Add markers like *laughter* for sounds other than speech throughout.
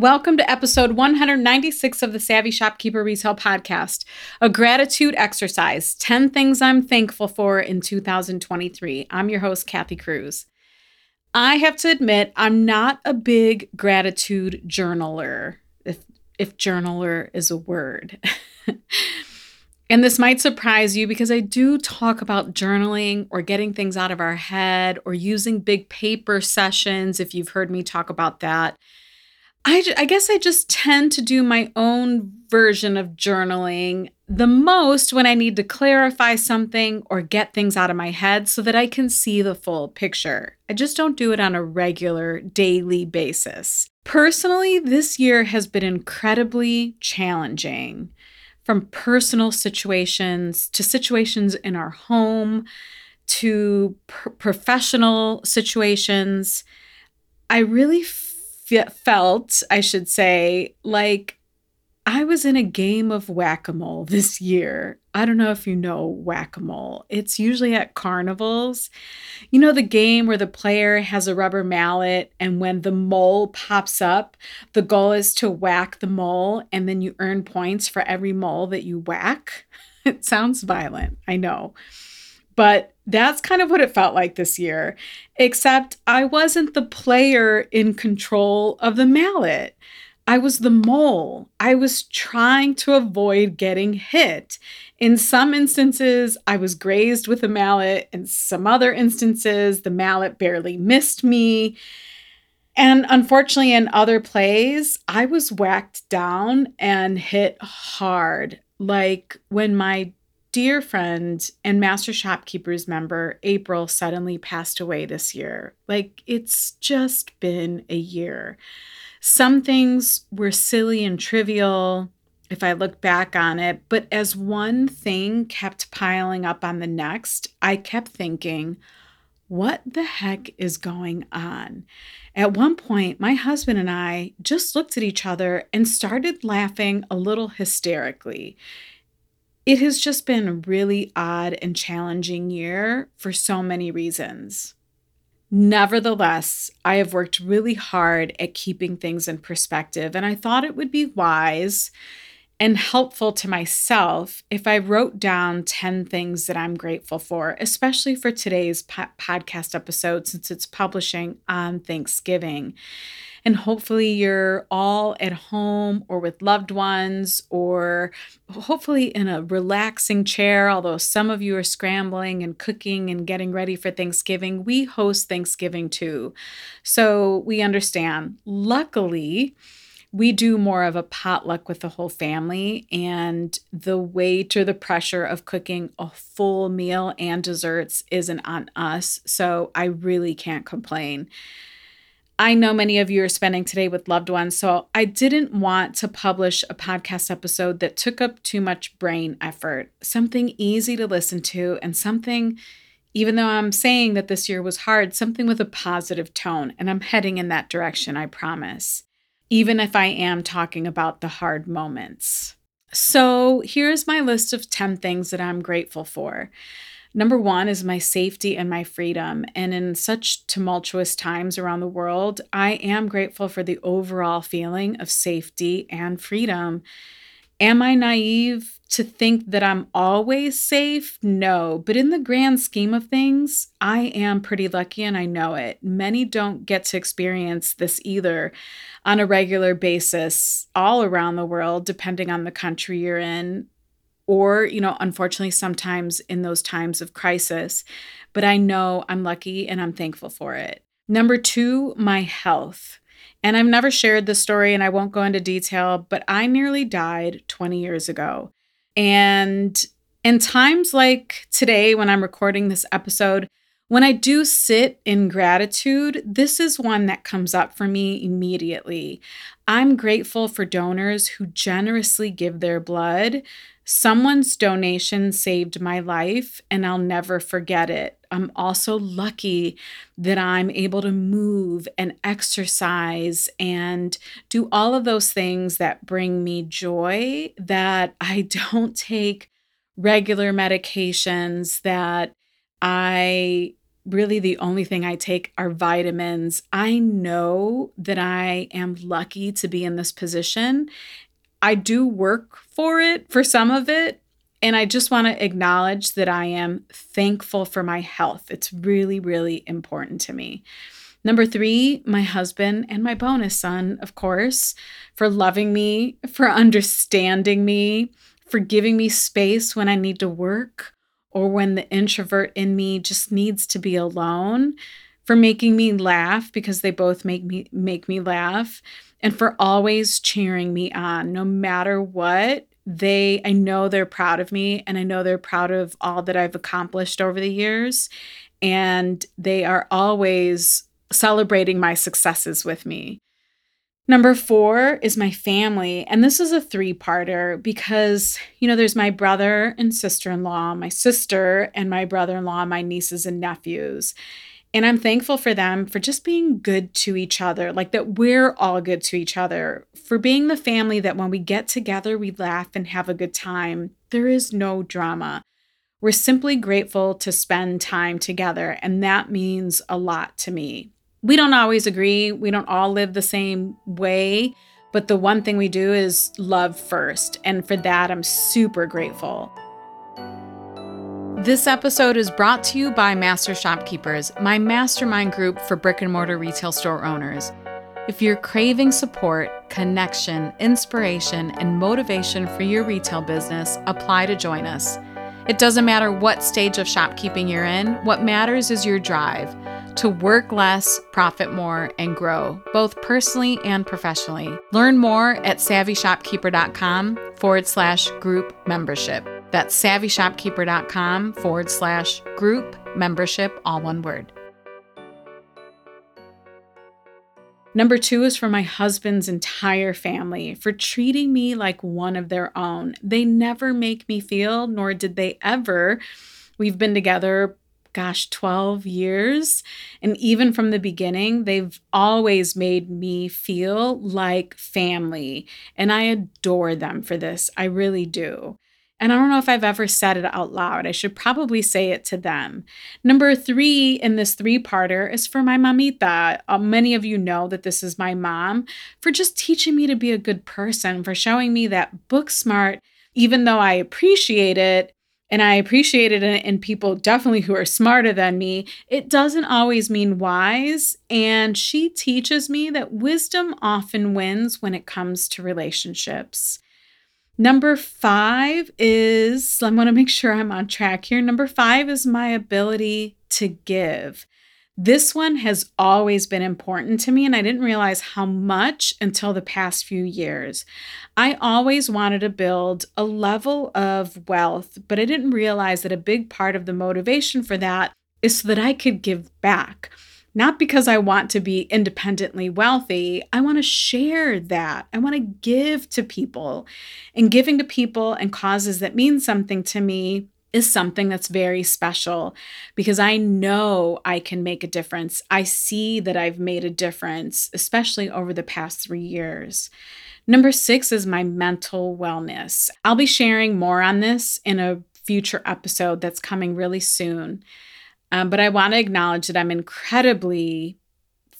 Welcome to episode 196 of the Savvy Shopkeeper Retail Podcast, a gratitude exercise 10 things I'm thankful for in 2023. I'm your host, Kathy Cruz. I have to admit, I'm not a big gratitude journaler, if, if journaler is a word. *laughs* and this might surprise you because I do talk about journaling or getting things out of our head or using big paper sessions, if you've heard me talk about that. I, I guess I just tend to do my own version of journaling the most when I need to clarify something or get things out of my head so that I can see the full picture. I just don't do it on a regular daily basis. Personally, this year has been incredibly challenging from personal situations to situations in our home to pr- professional situations. I really felt, I should say, like I was in a game of whack a mole this year. I don't know if you know whack a mole. It's usually at carnivals. You know, the game where the player has a rubber mallet, and when the mole pops up, the goal is to whack the mole, and then you earn points for every mole that you whack. *laughs* It sounds violent, I know. But that's kind of what it felt like this year, except I wasn't the player in control of the mallet. I was the mole. I was trying to avoid getting hit. In some instances, I was grazed with a mallet. In some other instances, the mallet barely missed me. And unfortunately, in other plays, I was whacked down and hit hard. Like when my dear friend and Master Shopkeepers member April suddenly passed away this year. Like it's just been a year. Some things were silly and trivial if I look back on it, but as one thing kept piling up on the next, I kept thinking, what the heck is going on? At one point, my husband and I just looked at each other and started laughing a little hysterically. It has just been a really odd and challenging year for so many reasons. Nevertheless, I have worked really hard at keeping things in perspective, and I thought it would be wise and helpful to myself if I wrote down 10 things that I'm grateful for, especially for today's po- podcast episode since it's publishing on Thanksgiving. And hopefully, you're all at home or with loved ones, or hopefully in a relaxing chair. Although some of you are scrambling and cooking and getting ready for Thanksgiving, we host Thanksgiving too. So we understand. Luckily, we do more of a potluck with the whole family, and the weight or the pressure of cooking a full meal and desserts isn't on us. So I really can't complain. I know many of you are spending today with loved ones, so I didn't want to publish a podcast episode that took up too much brain effort. Something easy to listen to and something, even though I'm saying that this year was hard, something with a positive tone. And I'm heading in that direction, I promise, even if I am talking about the hard moments. So here's my list of 10 things that I'm grateful for. Number one is my safety and my freedom. And in such tumultuous times around the world, I am grateful for the overall feeling of safety and freedom. Am I naive to think that I'm always safe? No. But in the grand scheme of things, I am pretty lucky and I know it. Many don't get to experience this either on a regular basis all around the world, depending on the country you're in or, you know, unfortunately, sometimes in those times of crisis. But I know I'm lucky and I'm thankful for it. Number two, my health. And I've never shared this story and I won't go into detail, but I nearly died 20 years ago. And in times like today, when I'm recording this episode, when I do sit in gratitude, this is one that comes up for me immediately. I'm grateful for donors who generously give their blood. Someone's donation saved my life, and I'll never forget it. I'm also lucky that I'm able to move and exercise and do all of those things that bring me joy, that I *laughs* don't take regular medications, that I really the only thing I take are vitamins. I know that I am lucky to be in this position. I do work for it, for some of it. And I just want to acknowledge that I am thankful for my health. It's really, really important to me. Number three, my husband and my bonus son, of course, for loving me, for understanding me, for giving me space when I need to work, or when the introvert in me just needs to be alone, for making me laugh because they both make me make me laugh, and for always cheering me on no matter what. They I know they're proud of me and I know they're proud of all that I've accomplished over the years and they are always celebrating my successes with me. Number four is my family. And this is a three parter because, you know, there's my brother and sister in law, my sister and my brother in law, my nieces and nephews. And I'm thankful for them for just being good to each other, like that we're all good to each other, for being the family that when we get together, we laugh and have a good time. There is no drama. We're simply grateful to spend time together, and that means a lot to me we don't always agree. We don't all live the same way. But the one thing we do is love first. And for that, I'm super grateful. This episode is brought to you by Master Shopkeepers, my mastermind group for brick and mortar retail store owners. If you're craving support, connection, inspiration, and motivation for your retail business, apply to join us. It doesn't matter what stage of shopkeeping you're in, what matters is your drive to work less, profit more, and grow, both personally and professionally. Learn more at savvyshopkeeper.com forward slash group membership. That's savvyshopkeeper.com forward slash group membership, all one word. Number two is for my husband's entire family for treating me like one of their own. They never make me feel, nor did they ever. We've been together gosh, 12 years. And even from the beginning, they've always made me feel like family. And I adore them for this. I really do. And I don't know if I've ever said it out loud. I should probably say it to them. Number three in this three parter is for my mamita. Uh, many of you know that this is my mom, for just teaching me to be a good person, for showing me that book smart, even though I appreciate it, and I appreciate it in, in, people definitely who are smarter than me. It doesn't always mean wise. And she teaches me that wisdom often wins when it comes to relationships. Number five is, I want to make sure I'm on track here. Number five is my ability to give. This one has always been important to me, and I didn't realize how much until the past few years. I always wanted to build a level of wealth, but I didn't realize that a big part of the motivation for that is so that I could give back. Not because I want to be independently wealthy. I want to share that. I want to give to people. And giving to people and causes that mean something to me is something that's very special because I know I can make a difference. I see that I've made a difference, especially over the past three years. Number six is my mental wellness. I'll be sharing more on this in a future episode that's coming really soon. Um, but I want to acknowledge that I'm incredibly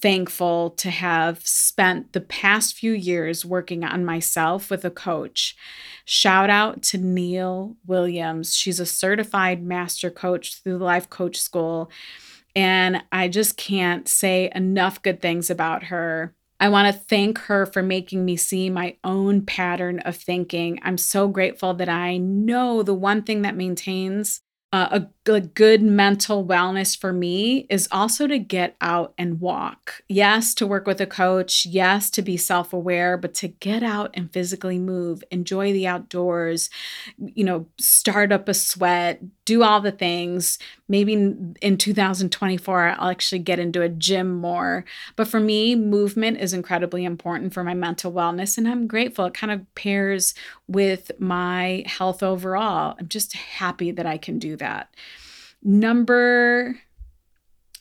thankful to have spent the past few years working on myself with a coach. Shout out to Neill Williams. She's a certified master coach through the Life Coach School. And I just can't say enough good things about her. I want to thank her for making me see my own pattern of thinking. I'm so grateful that I know the one thing that maintains uh, a, good mental wellness for me is also to get out and walk. Yes, to work with a coach. Yes, to be self aware, but to get out and physically move, enjoy the outdoors, you know, start up a sweat, do all the things. Maybe in 2024, I'll actually get into a gym more. But for me, movement is incredibly important for my mental wellness. And I'm grateful. It kind of pairs with my health overall. I'm just happy that I can do that. Number,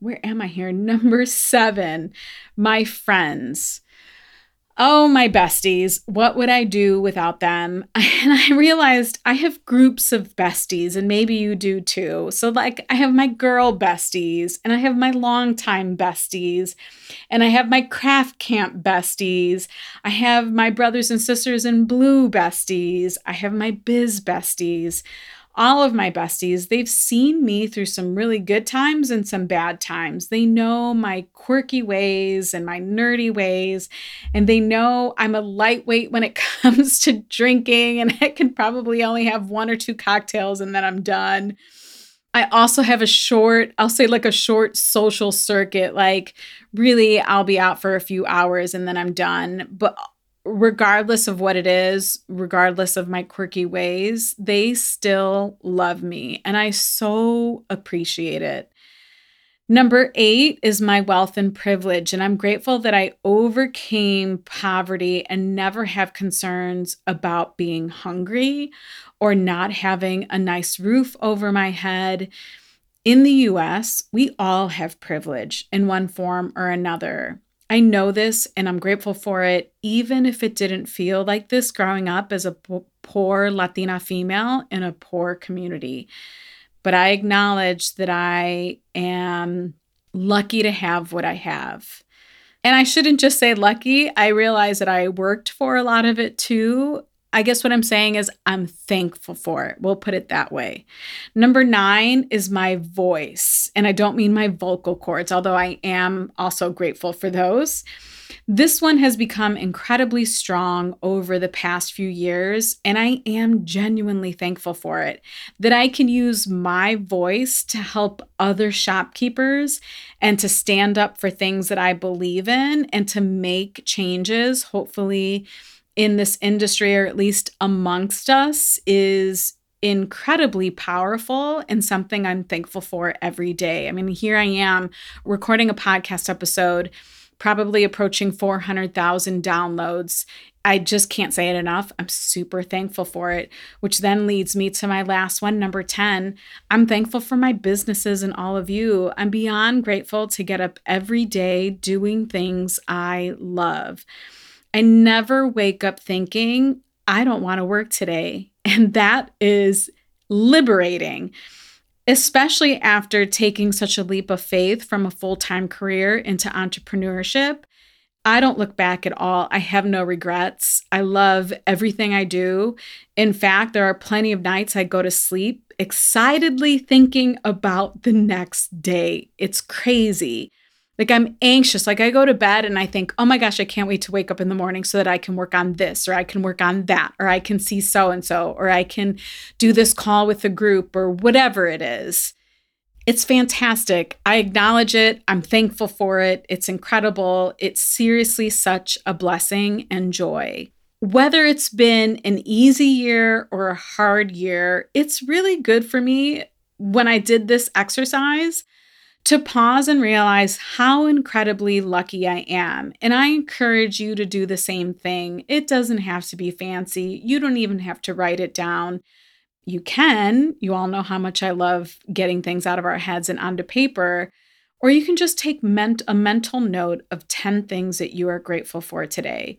where am I here? Number seven, my friends. Oh, my besties, what would I do without them? *laughs* And I realized I have groups of besties, and maybe you do too. So, like, I have my girl besties, and I have my longtime besties, and I have my craft camp besties. I have my brothers and sisters in blue besties. I have my biz besties all of my besties, they've seen me through some really good times and some bad times. They know my quirky ways and my nerdy ways, and they know I'm a lightweight when it *laughs* comes to drinking, and I can probably only have one or two cocktails and then I'm done. I also have a short, I'll say like a short social circuit. Like, really, I'll be out for a few hours and then I'm done. But regardless of what it is, regardless of my quirky ways, they still love me. And I so appreciate it. Number eight is my wealth and privilege. And I'm grateful that I overcame poverty and never have concerns about being hungry or not having a nice roof over my head. In the US, we all have privilege in one form or another. I know this and I'm grateful for it, even if it didn't feel like this growing up as a p- poor Latina female in a poor community. But I acknowledge that I am lucky to have what I have. And I shouldn't just say lucky. I realize that I worked for a lot of it too. I guess what I'm saying is I'm thankful for it. We'll put it that way. Number nine is my voice. And I don't mean my vocal cords, although I am also grateful for those. This one has become incredibly strong over the past few years, and I am genuinely thankful for it. That I can use my voice to help other shopkeepers and to stand up for things that I believe in and to make changes, hopefully in this industry, or at least amongst us, is incredibly powerful and something I'm thankful for every day. I mean, here I am recording a podcast episode, probably approaching 400,000 downloads. I just can't say it enough. I'm super thankful for it, which then leads me to my last one, number 10. I'm thankful for my businesses and all of you. I'm beyond grateful to get up every day doing things I love. I never wake up thinking, I don't want to work today. *laughs* And that is liberating, especially after taking such a leap of faith from a full time career into entrepreneurship. I don't look back at all. I have no regrets. I love everything I do. In fact, there are plenty of nights I go to sleep excitedly thinking about the next day. It's crazy. Like I'm anxious. Like I go to bed and I think, oh my gosh, I can't wait to wake up in the morning so that I can work on this or I can work on that or I can see so and so or I can do this call with the group or whatever it is. It's fantastic. I acknowledge it. I'm thankful for it. It's incredible. It's seriously such a blessing and joy. Whether it's been an easy year or a hard year, it's really good for me when I did this exercise to pause and realize how incredibly lucky I am. And I encourage you to do the same thing. It doesn't have to be fancy, you don't even have to write it down. You can. You all know how much I love getting things out of our heads and onto paper. Or you can just take ment- a mental note of 10 things that you are grateful for today.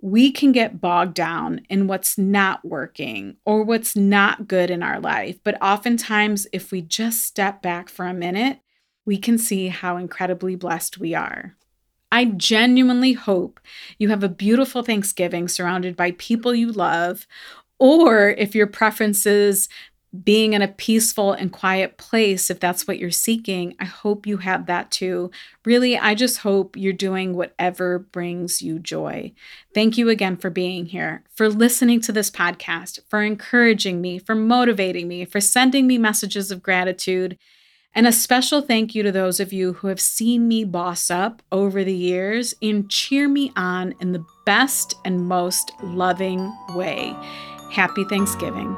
We can get bogged down in what's not working or what's not good in our life. But oftentimes, if we just step back for a minute we can see how incredibly blessed we are. I genuinely hope you have a beautiful Thanksgiving surrounded by people you love, or if your preference is being in a peaceful and quiet place, if that's what you're seeking, I hope you have that too. Really, I just hope you're doing whatever brings you joy. Thank you again for being here, for listening to this podcast, for encouraging me, for motivating me, for sending me messages of gratitude. And a special thank you to those of you who have seen me boss up over the years and cheer me on in the best and most loving way. Happy Thanksgiving.